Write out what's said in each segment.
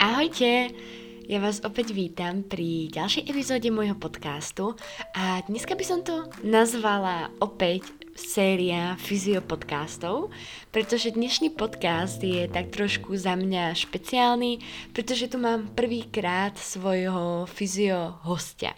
Ahojte! Ja vás opäť vítam pri ďalšej epizóde môjho podcastu a dneska by som to nazvala opäť séria fyziopodcastov, pretože dnešný podcast je tak trošku za mňa špeciálny, pretože tu mám prvýkrát svojho fyzio hostia.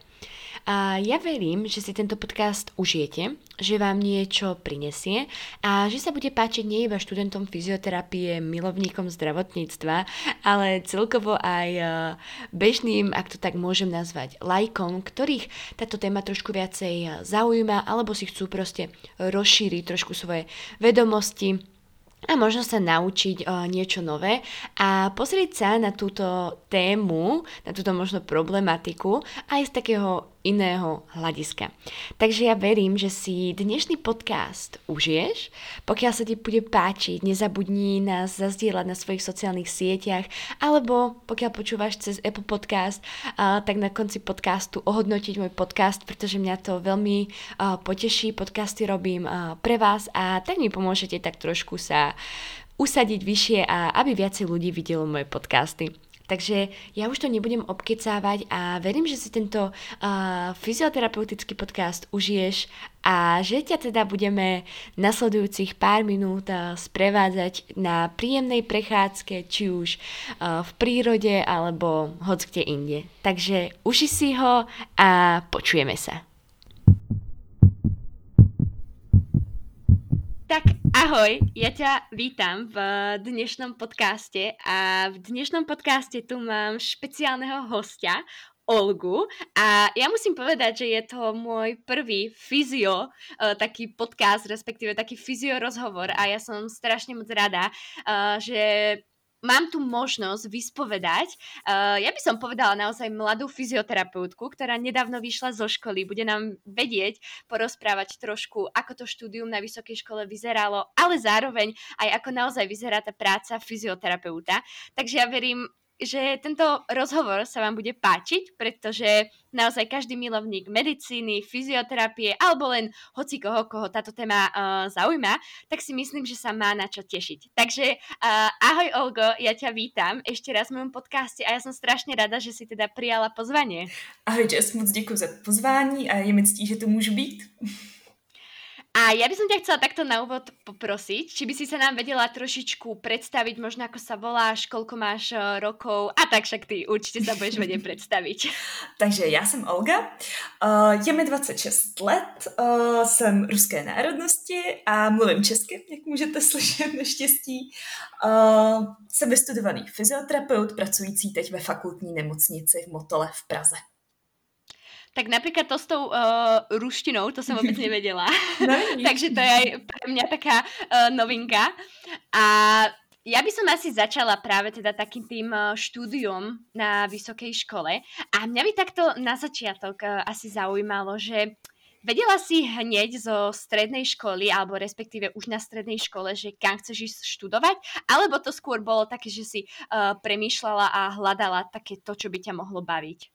A ja verím, že si tento podcast užijete, že vám niečo prinesie a že sa bude páčiť nie iba študentom fyzioterapie, milovníkom zdravotníctva, ale celkovo aj e, bežným, ak to tak môžem nazvať, lajkom, ktorých táto téma trošku viacej zaujíma alebo si chcú proste rozšíriť trošku svoje vedomosti a možno sa naučiť o, niečo nové a pozrieť sa na túto tému, na túto možno problematiku aj z takého iného hľadiska. Takže ja verím, že si dnešný podcast užiješ. Pokiaľ sa ti bude páčiť, nezabudni nás zazdieľať na svojich sociálnych sieťach alebo pokiaľ počúvaš cez Apple Podcast, tak na konci podcastu ohodnotiť môj podcast, pretože mňa to veľmi poteší. Podcasty robím pre vás a tak mi pomôžete tak trošku sa usadiť vyššie a aby viacej ľudí videlo moje podcasty. Takže ja už to nebudem obkecávať a verím, že si tento uh, fyzioterapeutický podcast užiješ a že ťa teda budeme nasledujúcich pár minút uh, sprevádzať na príjemnej prechádzke, či už uh, v prírode alebo hoď kde inde. Takže uži si ho a počujeme sa. Tak ahoj, ja ťa vítam v dnešnom podcaste a v dnešnom podcaste tu mám špeciálneho hostia, Olgu. A ja musím povedať, že je to môj prvý fyzio, uh, taký podcast, respektíve taký fyzio rozhovor a ja som strašne moc rada, uh, že mám tu možnosť vyspovedať. Uh, ja by som povedala naozaj mladú fyzioterapeutku, ktorá nedávno vyšla zo školy. Bude nám vedieť porozprávať trošku, ako to štúdium na vysokej škole vyzeralo, ale zároveň aj ako naozaj vyzerá tá práca fyzioterapeuta. Takže ja verím, že tento rozhovor sa vám bude páčiť, pretože naozaj každý milovník medicíny, fyzioterapie alebo len hoci koho, koho táto téma uh, zaujíma, tak si myslím, že sa má na čo tešiť. Takže uh, ahoj Olgo, ja ťa vítam ešte raz v mojom podcaste a ja som strašne rada, že si teda prijala pozvanie. Ahoj Jess, moc děkuji za pozvání a je mi ctí, že tu můžu být. A ja by som ťa chcela takto na úvod poprosiť, či by si sa nám vedela trošičku predstaviť, možno ako sa voláš, koľko máš eh, rokov a tak však ty určite sa budeš vedieť predstaviť. Takže já jsem Olga, uh, je mi 26 let, uh, jsem ruské národnosti a mluvím česky, jak můžete slyšet naštěstí. Uh, jsem vystudovaný fyzioterapeut, pracující teď ve fakultní nemocnici v Motole v Praze. Tak napríklad to s tou uh, ruštinou, to som vôbec nevedela. No, Takže to je aj pre mňa taká uh, novinka. A ja by som asi začala práve teda takým tým štúdiom na vysokej škole. A mňa by takto na začiatok asi zaujímalo, že Vedela si hneď zo strednej školy, alebo respektíve už na strednej škole, že kam chceš ísť študovať? Alebo to skôr bolo také, že si uh, premýšľala a hľadala také to, čo by ťa mohlo baviť?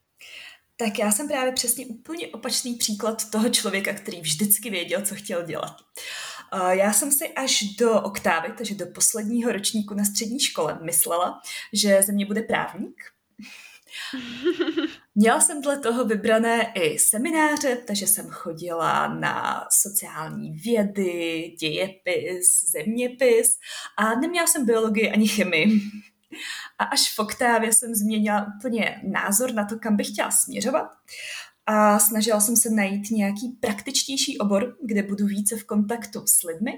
Tak já jsem právě přesně úplně opačný příklad toho člověka, který vždycky věděl, co chtěl dělat. Já jsem si až do oktávy, takže do posledního ročníku na střední škole, myslela, že ze mě bude právník. Měla jsem dle toho vybrané i semináře, takže jsem chodila na sociální vědy, dějepis, zeměpis a neměla jsem biologii ani chemii. A až v oktávě jsem změnila úplně názor na to, kam bych chtěla směřovat. A snažila jsem se najít nějaký praktičtější obor, kde budu více v kontaktu s lidmi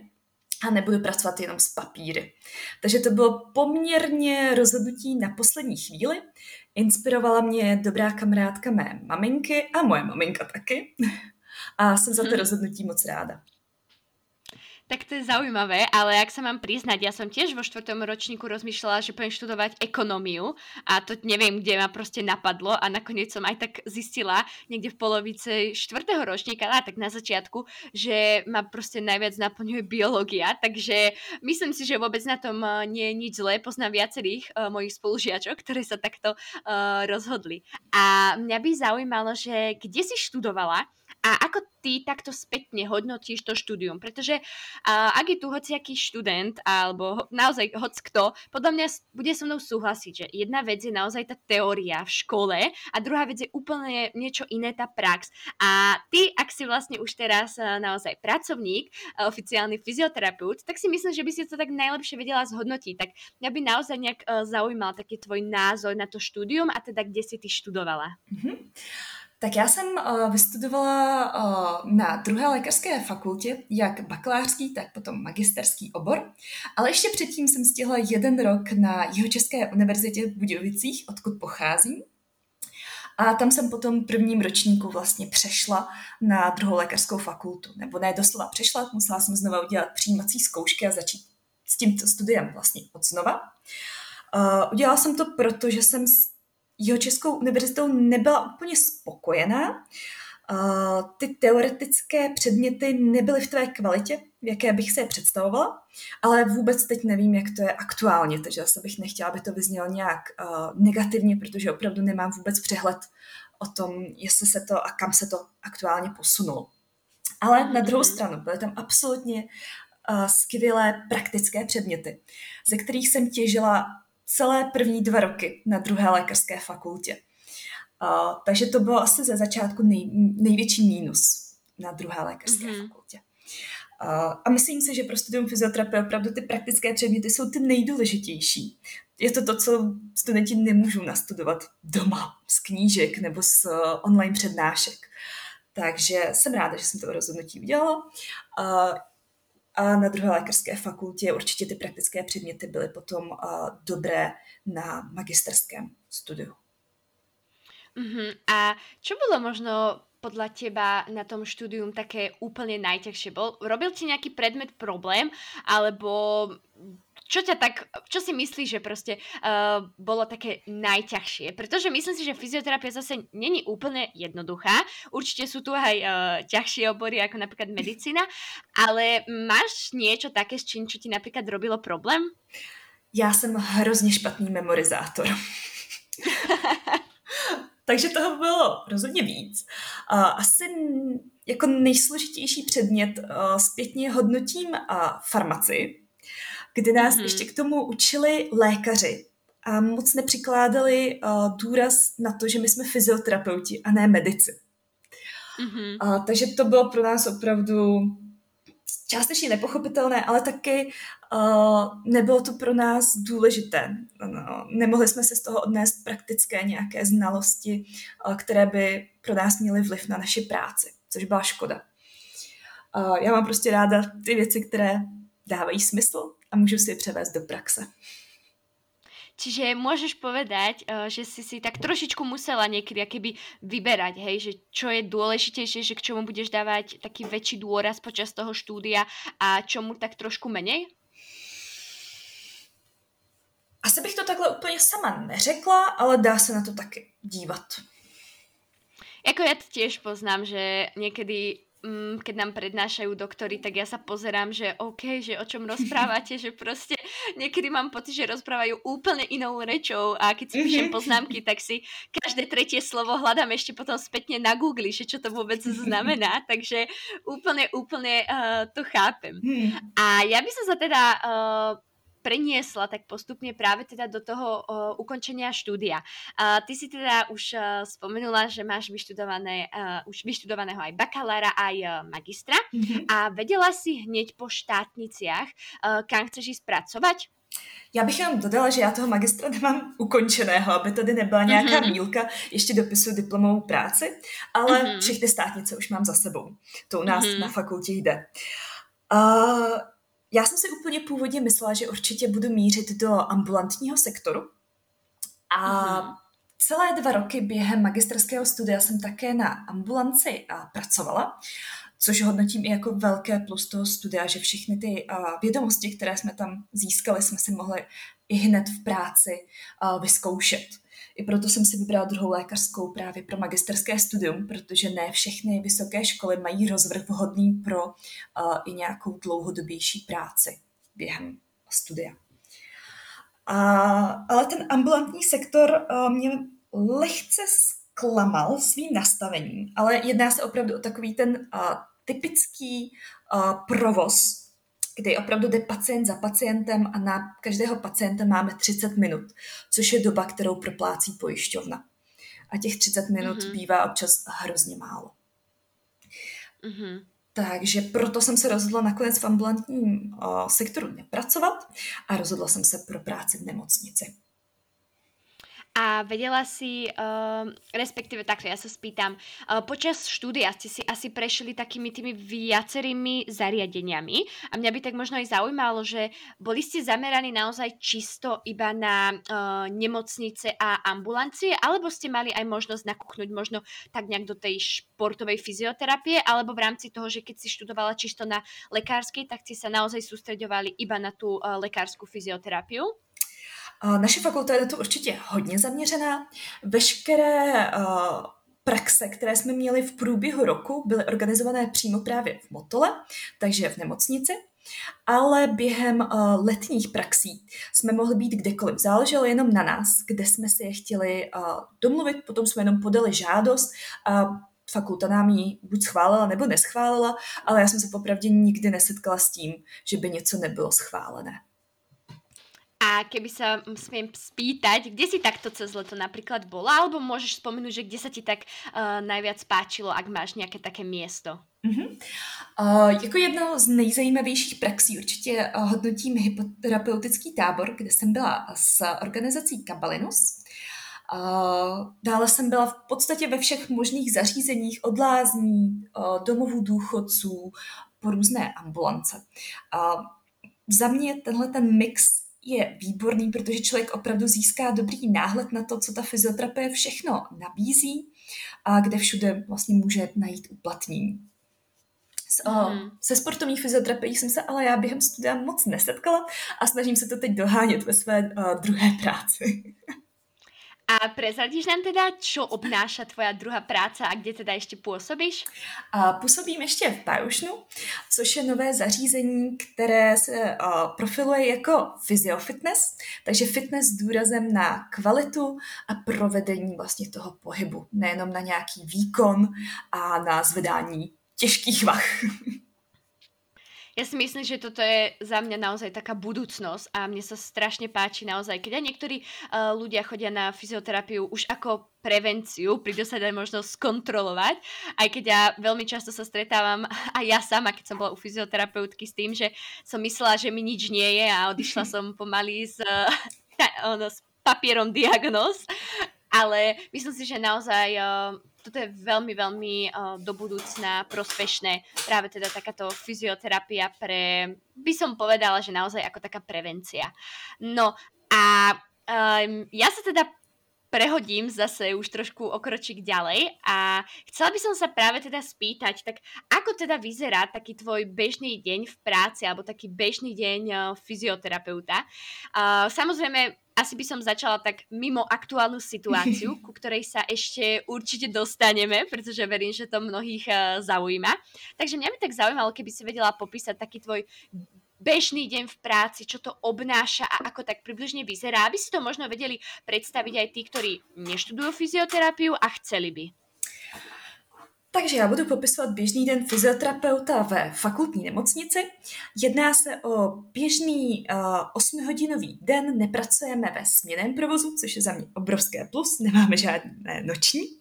a nebudu pracovat jenom s papíry. Takže to bylo poměrně rozhodnutí na poslední chvíli. Inspirovala mě dobrá kamarádka mé maminky a moje maminka taky. A jsem za to mhm. rozhodnutí moc ráda. Tak to je zaujímavé, ale ak sa mám priznať, ja som tiež vo štvrtom ročníku rozmýšľala, že budem študovať ekonómiu a to neviem, kde ma proste napadlo a nakoniec som aj tak zistila niekde v polovice štvrtého ročníka, a tak na začiatku, že ma proste najviac naplňuje biológia, takže myslím si, že vôbec na tom eh, nie je nič zlé. Poznám viacerých uh, mojich spolužiačok, ktorí sa takto uh, rozhodli. A mňa by zaujímalo, že kde si študovala A ako ty takto spätne hodnotíš to štúdium? Pretože uh, ak je tu hociaký študent alebo naozaj hoc kto, podľa mňa bude so mnou súhlasiť, že jedna vec je naozaj tá teória v škole a druhá vec je úplne niečo iné tá prax. A ty, ak si vlastne už teraz uh, naozaj pracovník, uh, oficiálny fyzioterapeut, tak si myslím, že by si to tak najlepšie vedela zhodnotiť. Tak mňa by naozaj nejak uh, zaujímal taký tvoj názor na to štúdium a teda kde si ty študovala. Mm-hmm. Tak já jsem uh, vystudovala uh, na druhé lékařské fakultě, jak bakalářský, tak potom magisterský obor, ale ještě předtím jsem stihla jeden rok na Jihočeské univerzitě v Budějovicích, odkud pocházím. A tam jsem potom prvním ročníku vlastně přešla na druhou lékařskou fakultu. Nebo ne doslova přešla, musela jsem znova udělat přijímací zkoušky a začít s tímto studiem vlastně od znova. Uh, udělala jsem to proto, že jsem jeho Českou univerzitou nebyla úplně spokojená. ty teoretické předměty nebyly v té kvalitě, v jaké bych se je představovala, ale vůbec teď nevím, jak to je aktuálně, takže zase bych nechtěla, aby to vyznělo nějak negativně, protože opravdu nemám vůbec přehled o tom, jestli se to a kam se to aktuálně posunulo. Ale na druhou mhm. stranu byly tam absolutně skvělé praktické předměty, ze kterých jsem těžila celé první dva roky na druhé lékařské fakultě. Uh, takže to bylo asi ze začátku nej, největší mínus na druhé lékařské mm-hmm. fakultě. Uh, a myslím si, že pro studium fyzioterapie opravdu ty praktické předměty jsou ty nejdůležitější. Je to to, co studenti nemůžou nastudovat doma z knížek nebo z uh, online přednášek. Takže jsem ráda, že jsem to rozhodnutí udělala. A na druhé lékařské fakultě určitě ty praktické předměty byly potom dobré na magisterském studiu. Uh-huh. A čo bolo možno podľa teba na tom štúdium také úplne najťažšie? Bol, robil ti nejaký predmet problém, alebo čo ťa tak, čo si myslíš, že proste uh, bolo také najťažšie? Pretože myslím si, že fyzioterapia zase není úplne jednoduchá. Určite sú tu aj uh, ťažšie obory, ako napríklad medicína, ale máš niečo také, s čím, čo ti napríklad robilo problém? Já jsem hrozně špatný memorizátor. Takže toho bylo rozhodně víc. Asi jako nejsložitější předmět zpětně hodnotím farmaci, kdy nás mm-hmm. ještě k tomu učili lékaři a moc nepřikládali uh, důraz na to, že my jsme fyzioterapeuti a ne medici. Mm-hmm. Uh, takže to bylo pro nás opravdu částečně nepochopitelné, ale taky uh, nebylo to pro nás důležité. No, nemohli jsme se z toho odnést praktické nějaké znalosti, uh, které by pro nás měly vliv na naši práci, což byla škoda. Uh, já mám prostě ráda ty věci, které dávají smysl a můžu si je převést do praxe. Čiže môžeš povedať, eh, že si si tak trošičku musela niekedy keby vyberať, hej, že čo je dôležitejšie, že k čomu budeš dávať taký väčší dôraz počas toho štúdia a čomu tak trošku menej? Asi bych to takhle úplně sama neřekla, ale dá se na to taky dívat. Jako ja to tiež poznám, že niekedy mm, keď nám prednášajú doktory, tak ja sa pozerám, že OK, že o čom rozprávate, že proste niekedy mám pocit, že rozprávajú úplne inou rečou a keď si píšem mhm. poznámky, tak si každé tretie slovo hľadám ešte potom spätne na Google, že čo to vôbec znamená, takže úplne, úplne uh, to chápem. Hmm. A ja by som sa teda uh, preniesla tak postupne práve teda do toho uh, ukončenia štúdia. Uh, ty si teda už uh, spomenula, že máš vyštudované, uh, už vyštudovaného aj bakalára, aj uh, magistra mm-hmm. a vedela si hneď po štátniciach, uh, kam chceš ísť pracovať? Já bych jenom dodala, že já toho magistra nemám ukončeného, aby tady nebyla nějaká mm-hmm. mílka, ještě dopisuju diplomovou práci, ale mm-hmm. všechny státnice už mám za sebou. To u nás mm-hmm. na fakultě jde. Uh, já jsem si úplně původně myslela, že určitě budu mířit do ambulantního sektoru. A mm-hmm. celé dva roky během magisterského studia jsem také na ambulanci pracovala, což hodnotím i jako velké plus toho studia, že všechny ty vědomosti, které jsme tam získali, jsme si mohli i hned v práci vyzkoušet. I proto jsem si vybrala druhou lékařskou právě pro magisterské studium, protože ne všechny vysoké školy mají rozvrh vhodný pro uh, i nějakou dlouhodobější práci během studia. A, ale ten ambulantní sektor uh, mě lehce klamal svým nastavením, ale jedná se opravdu o takový ten uh, typický uh, provoz, kdy opravdu jde pacient za pacientem a na každého pacienta máme 30 minut, což je doba, kterou proplácí pojišťovna. A těch 30 minut mm-hmm. bývá občas hrozně málo. Mm-hmm. Takže proto jsem se rozhodla nakonec v ambulantním uh, sektoru nepracovat a rozhodla jsem se pro práci v nemocnici. A vedela si, uh, respektíve takto, ja sa spýtam, uh, počas štúdia ste si asi prešli takými tými viacerými zariadeniami a mňa by tak možno aj zaujímalo, že boli ste zameraní naozaj čisto iba na uh, nemocnice a ambulancie, alebo ste mali aj možnosť nakúknuť možno tak nejak do tej športovej fyzioterapie, alebo v rámci toho, že keď si študovala čisto na lekárskej, tak ste sa naozaj sústreďovali iba na tú uh, lekárskú fyzioterapiu? Naše fakulta je na to určitě hodně zaměřená. Veškeré praxe, které jsme měli v průběhu roku, byly organizované přímo právě v Motole, takže v nemocnici. Ale během uh, letních praxí jsme mohli být kdekoliv. Záleželo jenom na nás, kde jsme si je chtěli uh, domluvit, potom jsme jenom podali žádost a fakulta nám ji buď schválila nebo neschválila, ale já jsem se popravdě nikdy nesetkala s tím, že by něco nebylo schválené. A keby sa smiem spýtať, kde si takto cez leto napríklad bola, alebo môžeš spomenúť, že kde sa ti tak uh, najviac páčilo, ak máš nejaké také miesto? Uh-huh. Uh, jako jedno z nejzajímavějších praxí určitě uh, hodnotím hypoterapeutický tábor, kde jsem byla s organizací Kabalinus. Uh, dále jsem byla v podstatě ve všech možných zařízeních od lázní, uh, domovů důchodců, po různé ambulance. Uh, za mě tenhle ten mix je výborný, protože člověk opravdu získá dobrý náhled na to, co ta fyzioterapie všechno nabízí a kde všude vlastně může najít uplatnění. Mm. Se sportovní fyzioterapií jsem se ale já během studia moc nesetkala a snažím se to teď dohánět ve své uh, druhé práci. A prezradíš nám teda, čo obnáša tvoja druhá práca a kde teda ještě působíš? A působím ještě v Pajušnu, což je nové zařízení, které se profiluje jako fyziofitness, takže fitness s důrazem na kvalitu a provedení vlastně toho pohybu, nejenom na nějaký výkon a na zvedání těžkých vach. Ja si myslím, že toto je za mňa naozaj taká budúcnosť a mne sa strašne páči naozaj, keď aj niektorí uh, ľudia chodia na fyzioterapiu už ako prevenciu, prídu sa dať možno skontrolovať, aj keď ja veľmi často sa stretávam aj ja sama, keď som bola u fyzioterapeutky s tým, že som myslela, že mi nič nie je a odišla som pomaly s, ono, s papierom diagnóz, ale myslím si, že naozaj uh, toto je veľmi, veľmi uh, do budúcna prospešné. Práve teda takáto fyzioterapia pre, by som povedala, že naozaj ako taká prevencia. No a um, ja sa teda prehodím zase už trošku okročík ďalej a chcela by som sa práve teda spýtať, tak ako teda vyzerá taký tvoj bežný deň v práci alebo taký bežný deň uh, fyzioterapeuta? Uh, samozrejme, asi by som začala tak mimo aktuálnu situáciu, ku ktorej sa ešte určite dostaneme, pretože verím, že to mnohých uh, zaujíma. Takže mňa by tak zaujímalo, keby si vedela popísať taký tvoj bežný deň v práci, čo to obnáša a ako tak približne vyzerá, aby si to možno vedeli predstaviť aj tí, ktorí neštudujú fyzioterapiu a chceli by. Takže já budu popisovat běžný den fyzioterapeuta ve fakultní nemocnici. Jedná se o běžný uh, eh, 8-hodinový den, nepracujeme ve směném provozu, což je za mě obrovské plus, nemáme žádné noční.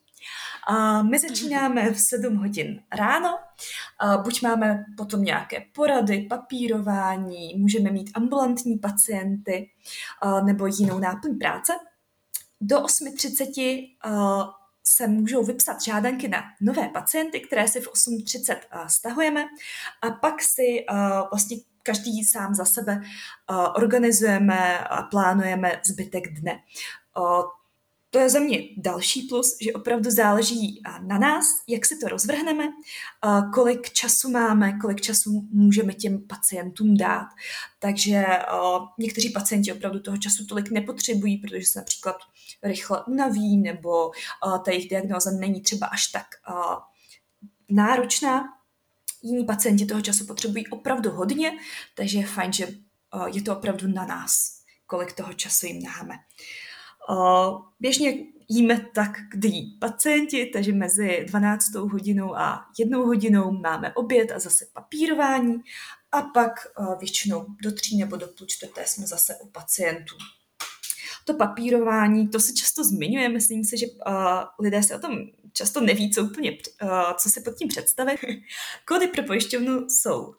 My začínáme v 7 hodin ráno, buď máme potom nějaké porady, papírování, můžeme mít ambulantní pacienty nebo jinou náplň práce. Do 8.30 se můžou vypsat žádanky na nové pacienty, které si v 8.30 stahujeme a pak si vlastně každý sám za sebe organizujeme a plánujeme zbytek dne. To je za mě další plus, že opravdu záleží na nás, jak si to rozvrhneme, kolik času máme, kolik času můžeme těm pacientům dát. Takže někteří pacienti opravdu toho času tolik nepotřebují, protože se například rychle unaví nebo ta jejich diagnóza není třeba až tak náročná. Jiní pacienti toho času potřebují opravdu hodně, takže je fajn, že je to opravdu na nás, kolik toho času jim dáme. Běžně jíme tak, kdy jí pacienti, takže mezi 12 hodinou a jednou hodinou máme oběd a zase papírování a pak většinou do tří nebo do půl čtvrté jsme zase u pacientů. To papírování, to se často zmiňuje, myslím si, že uh, lidé se o tom často neví, co úplně, uh, co si pod tím představit. Kódy pro pojišťovnu jsou uh,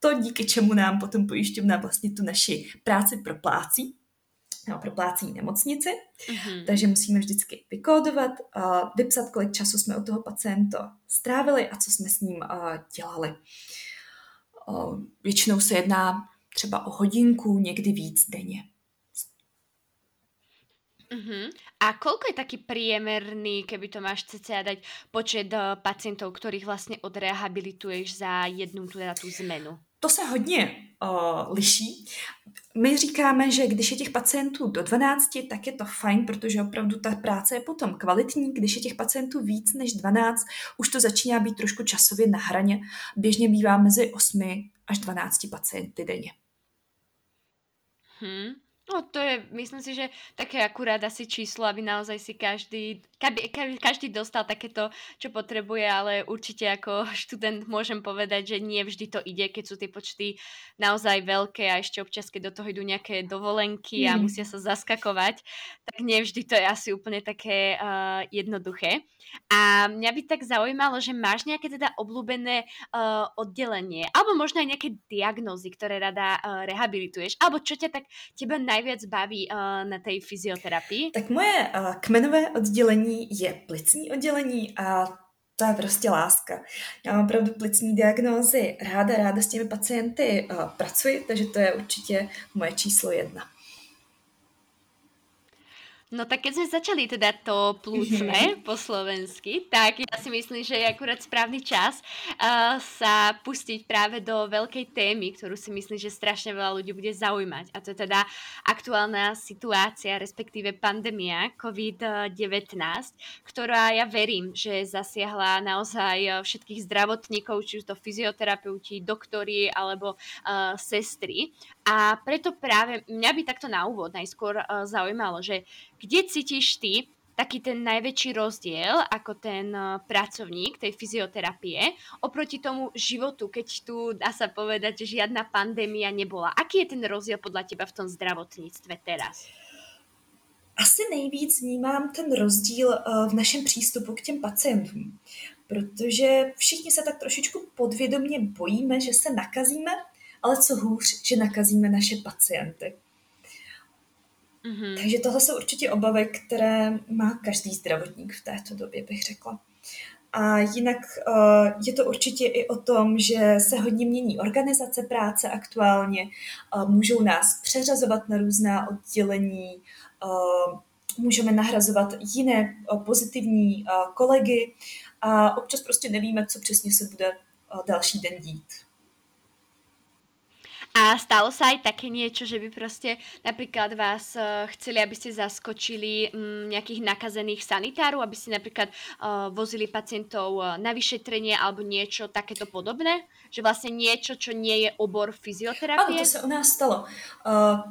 to, díky čemu nám potom pojišťovna vlastně tu naši práci proplácí no, proplácí nemocnici, mm-hmm. takže musíme vždycky vykódovat, uh, vypsat, kolik času jsme u toho pacienta strávili a co jsme s ním uh, dělali. Uh, většinou se jedná třeba o hodinku, někdy víc denně. Uh-huh. A koľko je taký priemerný, keby to máš cca dať, počet uh, pacientov, ktorých vlastne odrehabilituješ za jednu teda tú zmenu? To se hodně uh, liší. My říkáme, že když je těch pacientů do 12, tak je to fajn, protože opravdu ta práce je potom kvalitní. Když je těch pacientů víc než 12, už to začíná být trošku časově na hraně. Běžně bývá mezi 8 až 12 pacienty denně. Hmm. No to je, myslím si, že také akurát asi číslo, aby naozaj si každý, každý, každý dostal takéto, čo potrebuje, ale určite ako študent môžem povedať, že nie vždy to ide, keď sú tie počty naozaj veľké a ešte občas, keď do toho idú nejaké dovolenky a mm. musia sa zaskakovať, tak nie vždy to je asi úplne také uh, jednoduché. A mňa by tak zaujímalo, že máš nejaké teda obľúbené uh, oddelenie, alebo možno aj nejaké diagnózy, ktoré rada uh, rehabilituješ, alebo čo ťa tak teba naj najviac baví uh, na té fyzioterapii? Tak moje uh, kmenové oddělení je plicní oddělení a to je prostě láska. Já mám opravdu plicní diagnózy ráda, ráda s těmi pacienty uh, pracuji, takže to je určitě moje číslo jedna. No tak keď sme začali teda to plúcne mm-hmm. po slovensky, tak ja si myslím, že je akurát správny čas uh, sa pustiť práve do veľkej témy, ktorú si myslím, že strašne veľa ľudí bude zaujímať. A to je teda aktuálna situácia, respektíve pandémia COVID-19, ktorá ja verím, že zasiahla naozaj všetkých zdravotníkov, či už to fyzioterapeuti, doktori alebo uh, sestry. A preto práve mňa by takto na úvod najskôr uh, zaujímalo, že kde cítiš ty taký ten najväčší rozdiel ako ten uh, pracovník tej fyzioterapie oproti tomu životu, keď tu dá sa povedať, že žiadna pandémia nebola. Aký je ten rozdiel podľa teba v tom zdravotníctve teraz? Asi nejvíc vnímám ten rozdíl v našem přístupu k těm pacientům, protože všichni se tak trošičku podvědomě bojíme, že se nakazíme ale co hůř, že nakazíme naše pacienty. Mm-hmm. Takže tohle jsou určitě obavy, které má každý zdravotník v této době, bych řekla. A jinak uh, je to určitě i o tom, že se hodně mění organizace práce aktuálně, můžou nás přeřazovat na různá oddělení, uh, můžeme nahrazovat jiné pozitivní kolegy a občas prostě nevíme, co přesně se bude další den dít. A stalo sa aj také niečo, že by proste napríklad vás uh, chceli, aby ste zaskočili um, nejakých nakazených sanitárov, aby ste napríklad uh, vozili pacientov uh, na vyšetrenie alebo niečo takéto podobné? Že vlastne niečo, čo nie je obor fyzioterapie? Ano, to se u nás stalo.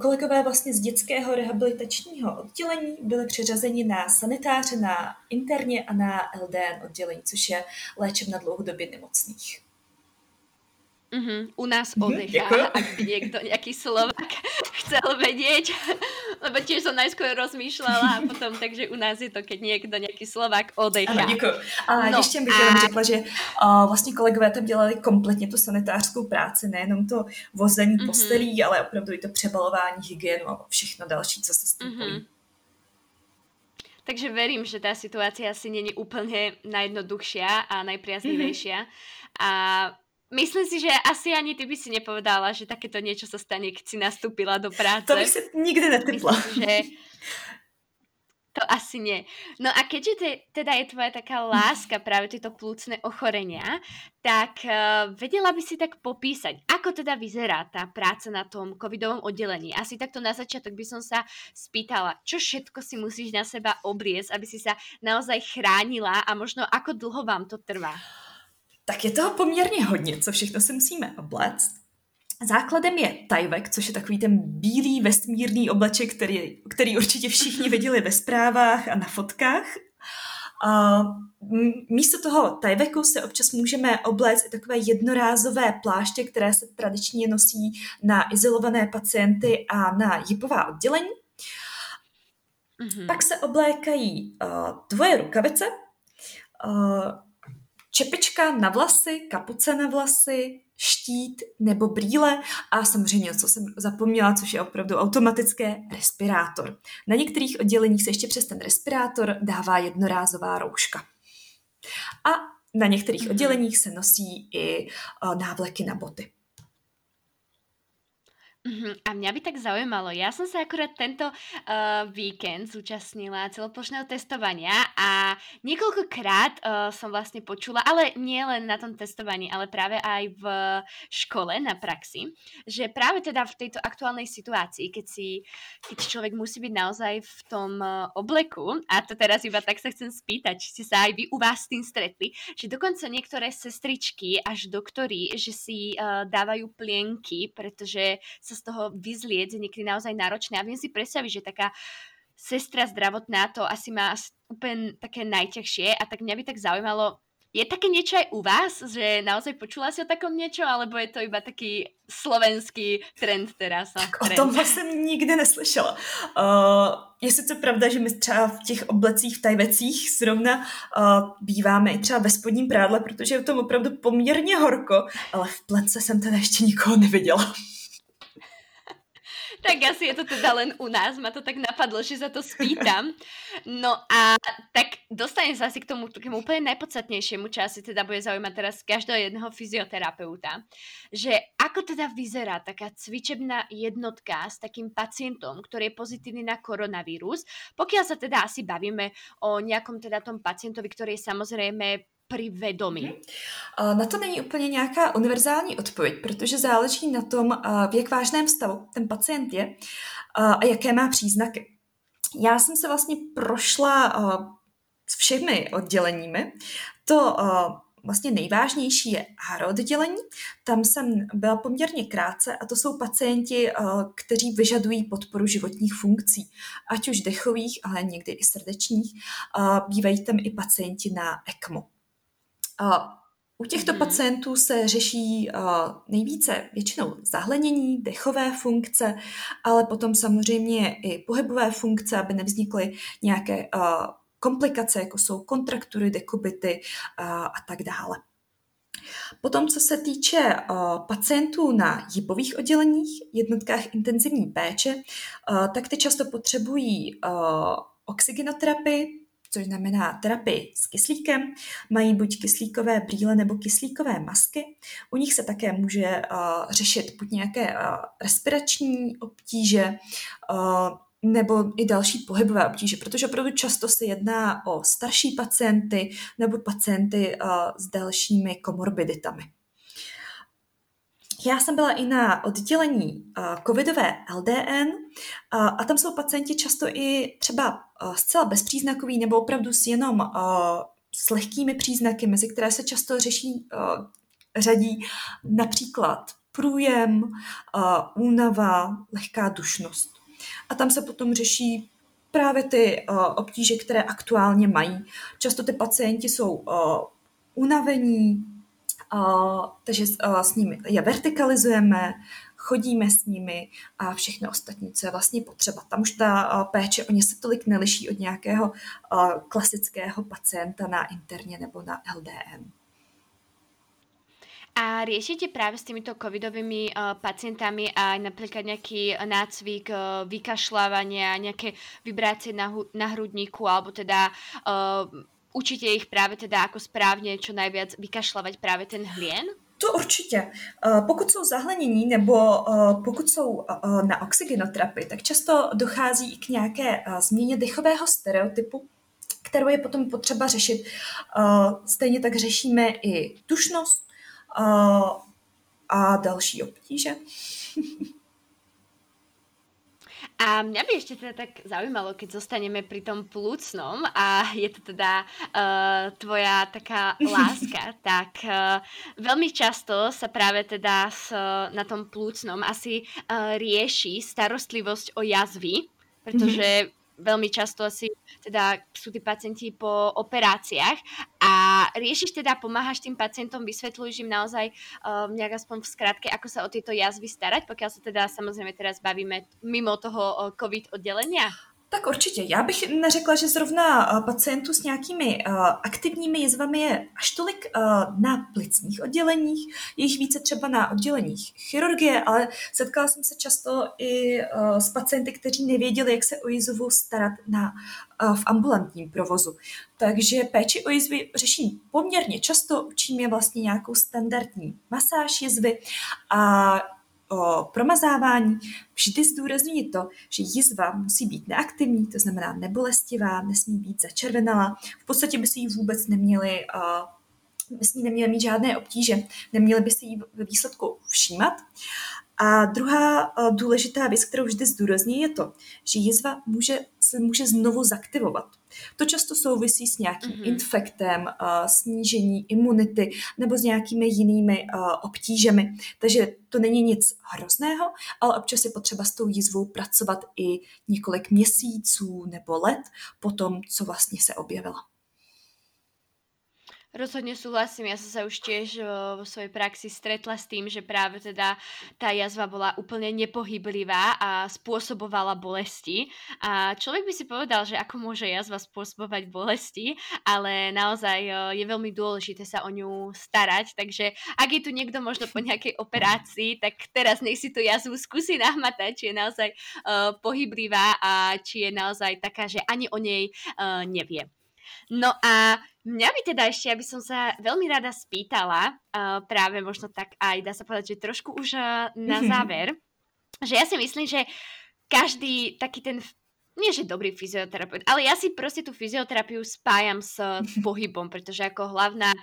Kolegové vlastně z dětského rehabilitačního oddělení byli přeřazeni na sanitáře, na interně a na LDN oddělení, což je léčebna dlouhodobě nemocných. Uh-huh. U nás mhm, odechá, ak by niekto, nejaký Slovak chcel vedieť, lebo tiež som najskôr rozmýšľala a potom, takže u nás je to, keď niekto, nejaký Slovak odechá. Ano, děkuji. A no, ještě bych a... řekla, že uh, vlastně kolegové tam dělali kompletně tu sanitářskou práci, nejenom to vození uh-huh. postelí, ale opravdu i to přebalování, hygienu a všechno další, co se s tím uh-huh. Takže verím, že tá situácia asi není úplne najjednoduchšia a najpriaznivejšia. Mm-hmm. A Myslím si, že asi ani ty by si nepovedala, že takéto niečo sa stane, keď si nastúpila do práce. To by si nikdy netypla. Myslím, že to asi nie. No a keďže te, teda je tvoja taká láska práve tieto plúcne ochorenia, tak uh, vedela by si tak popísať, ako teda vyzerá tá práca na tom covidovom oddelení. Asi takto na začiatok by som sa spýtala, čo všetko si musíš na seba obliecť, aby si sa naozaj chránila a možno ako dlho vám to trvá? Tak je toho poměrně hodně, co všechno si musíme obléct. Základem je tajvek, což je takový ten bílý vesmírný obleček, který, který určitě všichni viděli ve zprávách a na fotkách. A místo toho tajveku se občas můžeme obléct i takové jednorázové pláště, které se tradičně nosí na izolované pacienty a na jipová oddělení. Mm-hmm. Pak se oblékají uh, dvoje rukavice, uh, čepička na vlasy, kapuce na vlasy, štít nebo brýle a samozřejmě, co jsem zapomněla, což je opravdu automatické, respirátor. Na některých odděleních se ještě přes ten respirátor dává jednorázová rouška. A na některých mm-hmm. odděleních se nosí i uh, návleky na boty. Uh-huh. A mňa by tak zaujímalo, ja som sa akurát tento uh, víkend zúčastnila celoplošného testovania a niekoľkokrát uh, som vlastne počula, ale nie len na tom testovaní, ale práve aj v škole na praxi, že práve teda v tejto aktuálnej situácii, keď si, keď človek musí byť naozaj v tom uh, obleku, a to teraz iba tak sa chcem spýtať, či ste sa aj vy u vás s tým stretli, že dokonca niektoré sestričky až doktory, že si uh, dávajú plienky, pretože sa z toho vyzlieť je niekedy naozaj náročné. A viem si predstaviť, že taká sestra zdravotná to asi má úplne také najťažšie a tak mňa by tak zaujímalo, je také niečo aj u vás, že naozaj počula si o takom niečo, alebo je to iba taký slovenský trend teraz? Tak trend. o tom jsem nikdy neslyšela. Uh, je sice pravda, že my třeba v těch oblecích, v tajvecích zrovna uh, býváme i třeba ve spodním prádle, protože je v tom opravdu poměrně horko, ale v plece jsem teda ještě nikoho neviděla tak asi je to teda len u nás, ma to tak napadlo, že sa to spýtam. No a tak dostanem sa asi k tomu takému úplne najpodstatnejšiemu, čo asi teda bude zaujímať teraz každého jedného fyzioterapeuta, že ako teda vyzerá taká cvičebná jednotka s takým pacientom, ktorý je pozitívny na koronavírus, pokiaľ sa teda asi bavíme o nejakom teda tom pacientovi, ktorý je samozrejme pri vědomí? Mhm. Na to není úplně nějaká univerzální odpověď, protože záleží na tom, v jak vážném stavu ten pacient je a jaké má příznaky. Já jsem se vlastně prošla s všemi odděleními. To vlastně nejvážnější je ARO oddělení. Tam jsem byla poměrně krátce a to jsou pacienti, kteří vyžadují podporu životních funkcí, ať už dechových, ale někdy i srdečních. Bývají tam i pacienti na ECMO. U těchto mm-hmm. pacientů se řeší uh, nejvíce většinou zahlenění, dechové funkce, ale potom samozřejmě i pohybové funkce, aby nevznikly nějaké uh, komplikace, jako jsou kontraktury, dekubity uh, a tak dále. Potom, co se týče pacientů na jipových odděleních, jednotkách intenzivní péče, tak ty často potřebují oxygenoterapii, což znamená terapii s kyslíkem. Mají buď kyslíkové brýle nebo kyslíkové masky. U nich se také může uh, řešit buď nějaké uh, respirační obtíže, uh, nebo i další pohybové obtíže, protože opravdu často se jedná o starší pacienty nebo pacienty uh, s dalšími komorbiditami. Já jsem byla i na oddělení uh, covidové LDN uh, a tam jsou pacienti často i třeba zcela bezpříznakoví nebo opravdu s jenom uh, s lehkými příznaky, mezi které se často řeší, uh, řadí například průjem, únava, lehká dušnost. A tam se potom řeší právě ty obtíže, které aktuálně mají. Často ty pacienti jsou unavení, takže s nimi je vertikalizujeme, chodíme s nimi a všechno ostatní, co je vlastně potřeba. Tam už ta uh, péče o ně se tolik neliší od nějakého uh, klasického pacienta na interně nebo na LDN. A riešite práve s týmito covidovými uh, pacientami aj napríklad nejaký nácvik uh, vykašľávania, nejaké vibrácie na, na hrudníku, alebo teda uh, učíte ich právě teda jako správně čo najviac vykašľavať právě ten hlien? To určitě. Pokud jsou zahlenění nebo pokud jsou na oxygenoterapii, tak často dochází k nějaké změně dechového stereotypu, kterou je potom potřeba řešit. Stejně tak řešíme i tušnost a další obtíže. A mňa by ešte teda tak zaujímalo, keď zostaneme pri tom plúcnom a je to teda uh, tvoja taká láska, tak uh, veľmi často sa práve teda s, na tom plúcnom asi uh, rieši starostlivosť o jazvy, pretože mm-hmm veľmi často asi teda sú tí pacienti po operáciách a riešiš teda, pomáhaš tým pacientom, vysvetľuješ im naozaj uh, nejak aspoň v skratke, ako sa o tieto jazvy starať, pokiaľ sa teda samozrejme teraz bavíme mimo toho COVID oddelenia? Tak určitě. Já bych neřekla, že zrovna eh, pacientů s nějakými uh, aktivními jizvami je až tolik uh, na plicních odděleních, je jich více třeba na odděleních chirurgie, ale setkala jsem se často i s pacienty, kteří nevěděli, jak se o jizvu starat na, v ambulantním provozu. Takže péči o jizvy řeším poměrně často, učím je vlastně nějakou standardní masáž jizvy a o promazávání, vždy zdůrazňuji to, že jizva musí být neaktivní, to znamená nebolestivá, nesmí být začervenalá. V podstatě by si ji vůbec neměli by si neměli mít žádné obtíže, neměli by si ji ve výsledku všímat. A druhá důležitá věc, kterou vždy zdůrazní, je to, že jizva může, se může znovu zaktivovat. To často souvisí s nějakým mm-hmm. infektem, uh, snížení imunity nebo s nějakými jinými uh, obtížemi. Takže to není nic hrozného, ale občas je potřeba s tou jízvou pracovat i několik měsíců nebo let po tom, co vlastně se objevila. Rozhodne súhlasím, ja som sa už tiež vo svojej praxi stretla s tým, že práve teda tá jazva bola úplne nepohyblivá a spôsobovala bolesti. A človek by si povedal, že ako môže jazva spôsobovať bolesti, ale naozaj je veľmi dôležité sa o ňu starať, takže ak je tu niekto možno po nejakej operácii, tak teraz nech si tú jazvu skúsi nahmatať, či je naozaj uh, pohyblivá a či je naozaj taká, že ani o nej uh, nevie. No a mňa by teda ešte, aby som sa veľmi rada spýtala, uh, práve možno tak aj dá sa povedať, že trošku už uh, na záver, že ja si myslím, že každý taký ten nie že dobrý fyzioterapeut, ale ja si proste tú fyzioterapiu spájam s pohybom, pretože ako hlavná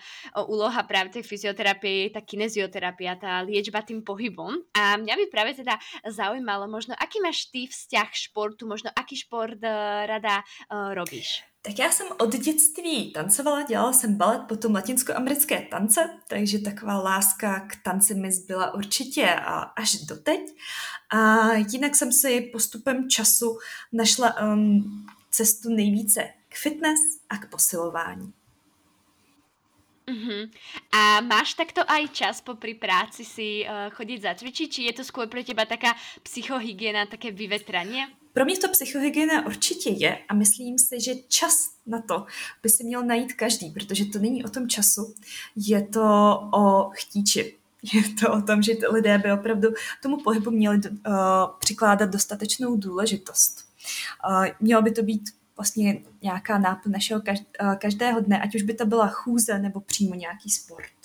úloha práve tej fyzioterapie je tá kinezioterapia, tá liečba tým pohybom. A mňa by práve teda zaujímalo možno, aký máš ty vzťah športu, možno aký šport uh, rada uh, robíš? Tak já jsem od dětství tancovala, dělala jsem balet, potom latinskoamerické tance, takže taková láska k tanci mi zbyla určitě až doteď. A jinak jsem si postupem času našla um, cestu nejvíce k fitness a k posilování. Uh-huh. A máš takto aj čas popri práci si uh, chodiť zacvičiť, či je to skôr pre teba taká psychohygiena, také vyvetranie? Pro mě to psychohygiena určitě je a myslím si, že čas na to by si měl najít každý, protože to není o tom času, je to o chtíči. Je to o tom, že lidé by opravdu tomu pohybu měli uh, přikládat dostatečnou důležitost. Uh, mělo by to být vlastně nějaká náplň našeho uh, každého dne, ať už by to byla chůze nebo přímo nějaký sport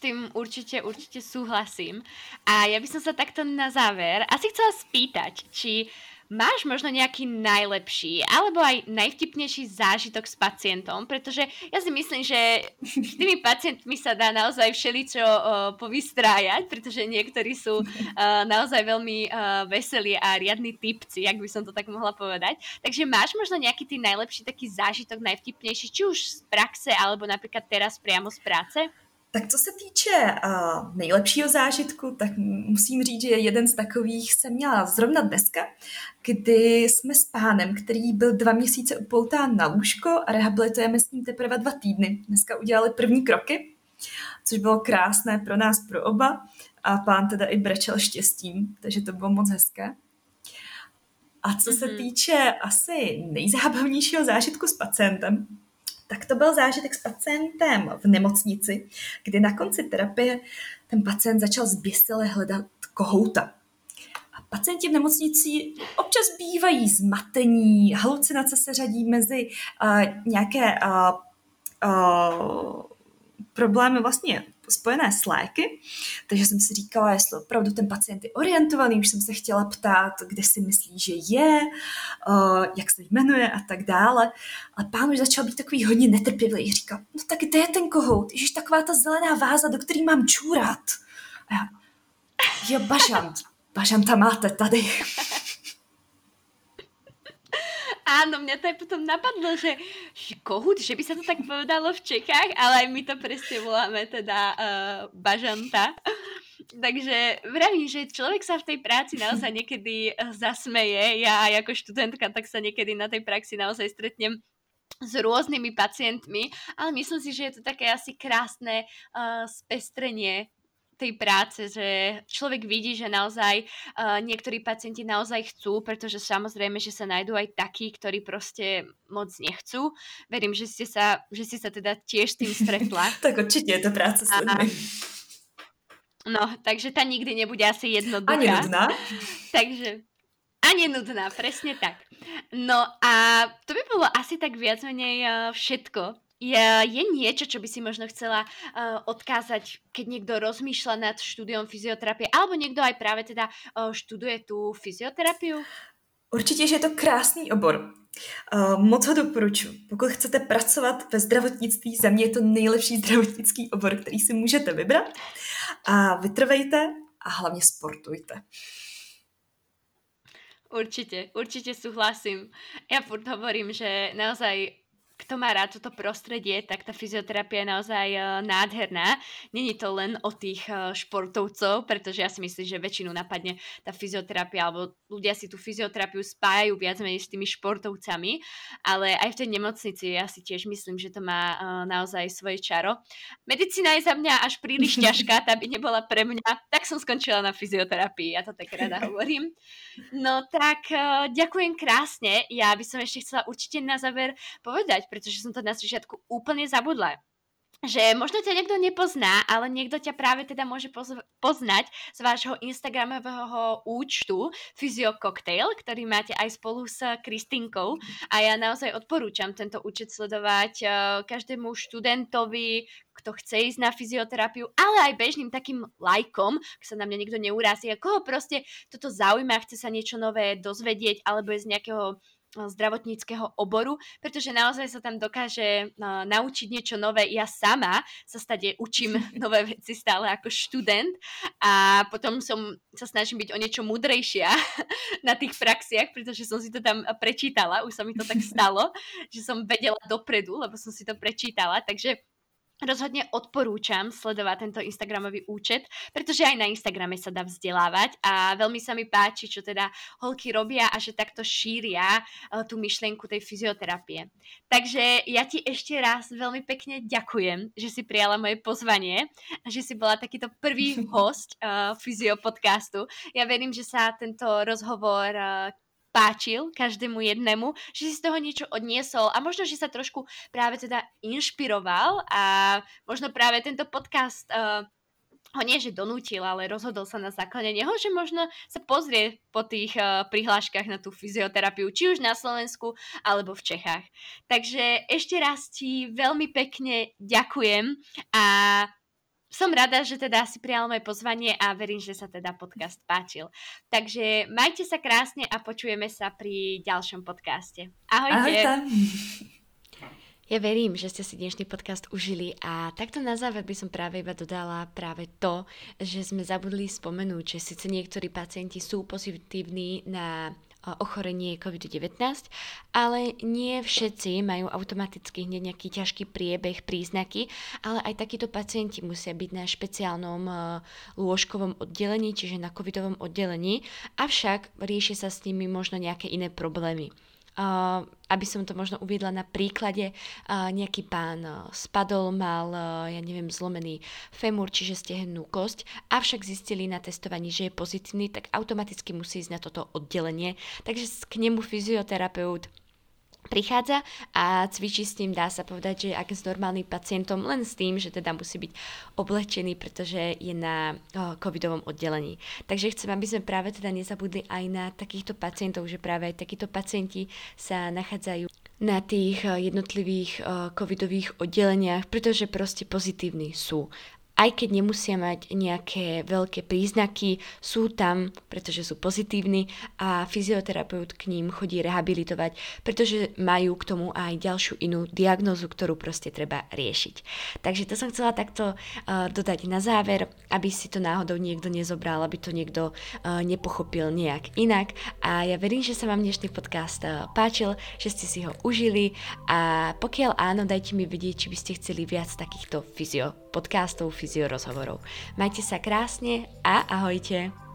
tým určite, určite súhlasím. A ja by som sa takto na záver asi chcela spýtať, či máš možno nejaký najlepší alebo aj najvtipnejší zážitok s pacientom, pretože ja si myslím, že s tými pacientmi sa dá naozaj všeličo uh, povystrájať, pretože niektorí sú uh, naozaj veľmi uh, veselí a riadni typci, ak by som to tak mohla povedať. Takže máš možno nejaký tý najlepší taký zážitok, najvtipnejší, či už z praxe alebo napríklad teraz priamo z práce? Tak co se týče uh, nejlepšího zážitku, tak musím říct, že jeden z takových jsem měla zrovna dneska, kdy jsme s pánem, který byl dva měsíce upoután na lůžko a rehabilitujeme s ním teprve dva týdny. Dneska udělali první kroky, což bylo krásné pro nás, pro oba a pán teda i brečel štěstím, takže to bylo moc hezké. A co mm-hmm. se mhm. týče asi nejzábavnějšího zážitku s pacientem, tak to byl zážitek s pacientem v nemocnici, kdy na konci terapie ten pacient začal zběsile hledat kohouta. A pacienti v nemocnici občas bývají zmatení, halucinace se řadí mezi uh, nějaké uh, uh, problémy vlastně spojené s léky, takže jsem si říkala, jestli opravdu ten pacient je orientovaný, už jsem se chtěla ptát, kde si myslí, že je, uh, jak se jmenuje a tak dále. Ale pán už začal být takový hodně netrpělý. Říkal, no tak kde je ten kohout? Ježiš, taková ta zelená váza, do který mám čůrat. A já, jo, bažant. Bažanta máte tady. Áno, mňa to aj potom napadlo, že, že kohút, že by sa to tak povedalo v Čechách, ale aj my to presne voláme teda uh, bažanta. Takže vravím, že človek sa v tej práci naozaj niekedy eh, zasmeje. Ja ako študentka tak sa niekedy na tej praxi naozaj stretnem s rôznymi pacientmi, ale myslím si, že je to také asi krásne uh, spestrenie tej práce, že človek vidí, že naozaj uh, niektorí pacienti naozaj chcú, pretože samozrejme, že sa nájdú aj takí, ktorí proste moc nechcú. Verím, že, ste sa, že si sa teda tiež s tým stretla. tak určite je to práca s. No, takže tá nikdy nebude asi jednoduchá. Ani nudná. takže ani nudná, presne tak. No a to by bolo asi tak viac menej uh, všetko je, je niečo, čo by si možno chcela uh, odkázať, keď niekto rozmýšľa nad štúdiom fyzioterapie, alebo niekto aj práve teda uh, študuje tú fyzioterapiu? Určitě, že je to krásný obor. Uh, moc ho doporučuji. Pokud chcete pracovat ve zdravotnictví, za mě je to nejlepší zdravotnický obor, který si můžete vybrat. A vytrvejte a hlavně sportujte. Určite, určite súhlasím. Ja furt hovorím, že naozaj kto má rád toto prostredie, tak tá fyzioterapia je naozaj uh, nádherná. Není to len o tých uh, športovcov, pretože ja si myslím, že väčšinu napadne tá fyzioterapia, alebo ľudia si tú fyzioterapiu spájajú viac menej s tými športovcami, ale aj v tej nemocnici ja si tiež myslím, že to má uh, naozaj svoje čaro. Medicína je za mňa až príliš ťažká, tá by nebola pre mňa, tak som skončila na fyzioterapii, ja to tak rada hovorím. No tak ďakujem krásne, ja by som ešte chcela určite na záver povedať, pretože som to na začiatku úplne zabudla že možno ťa niekto nepozná, ale niekto ťa práve teda môže poznať z vášho Instagramového účtu Physio Cocktail, ktorý máte aj spolu s Kristinkou. A ja naozaj odporúčam tento účet sledovať uh, každému študentovi, kto chce ísť na fyzioterapiu, ale aj bežným takým lajkom, ak sa na mňa niekto neurazí, a koho proste toto zaujíma, chce sa niečo nové dozvedieť alebo je z nejakého zdravotníckého oboru, pretože naozaj sa tam dokáže uh, naučiť niečo nové. Ja sama sa stade učím nové veci stále ako študent a potom som sa snažím byť o niečo mudrejšia na tých praxiach, pretože som si to tam prečítala, už sa mi to tak stalo, že som vedela dopredu, lebo som si to prečítala, takže Rozhodne odporúčam sledovať tento Instagramový účet, pretože aj na Instagrame sa dá vzdelávať a veľmi sa mi páči, čo teda holky robia a že takto šíria uh, tú myšlienku tej fyzioterapie. Takže ja ti ešte raz veľmi pekne ďakujem, že si prijala moje pozvanie a že si bola takýto prvý host uh, fyziopodcastu. Ja verím, že sa tento rozhovor uh, páčil každému jednému, že si z toho niečo odniesol a možno, že sa trošku práve teda inšpiroval a možno práve tento podcast uh, ho nie, že donútil, ale rozhodol sa na základe neho, že možno sa pozrie po tých uh, prihláškach na tú fyzioterapiu, či už na Slovensku, alebo v Čechách. Takže ešte raz ti veľmi pekne ďakujem a som rada, že teda si prijal moje pozvanie a verím, že sa teda podcast páčil. Takže majte sa krásne a počujeme sa pri ďalšom podcaste. Ahojte. Ahojte. Ja verím, že ste si dnešný podcast užili a takto na záver by som práve iba dodala práve to, že sme zabudli spomenúť, že síce niektorí pacienti sú pozitívni na ochorenie COVID-19, ale nie všetci majú automaticky hneď nejaký ťažký priebeh, príznaky, ale aj takíto pacienti musia byť na špeciálnom lôžkovom oddelení, čiže na covidovom oddelení, avšak rieši sa s nimi možno nejaké iné problémy. Uh, aby som to možno uviedla na príklade, uh, nejaký pán uh, spadol, mal, ja neviem, zlomený femur, čiže stehennú kosť, avšak zistili na testovaní, že je pozitívny, tak automaticky musí ísť na toto oddelenie. Takže k nemu fyzioterapeut prichádza a cvičí s ním, dá sa povedať, že ak s normálnym pacientom, len s tým, že teda musí byť oblečený, pretože je na covidovom oddelení. Takže chcem, aby sme práve teda nezabudli aj na takýchto pacientov, že práve aj takíto pacienti sa nachádzajú na tých jednotlivých covidových oddeleniach, pretože proste pozitívni sú. Aj keď nemusia mať nejaké veľké príznaky, sú tam, pretože sú pozitívni a fyzioterapeut k ním chodí rehabilitovať, pretože majú k tomu aj ďalšiu inú diagnozu, ktorú proste treba riešiť. Takže to som chcela takto uh, dodať na záver, aby si to náhodou niekto nezobral, aby to niekto uh, nepochopil nejak inak. A ja verím, že sa vám dnešný podcast uh, páčil, že ste si ho užili a pokiaľ áno, dajte mi vedieť, či by ste chceli viac takýchto fyzio podcastov, fyzio rozhovorov. Majte sa krásne a ahojte!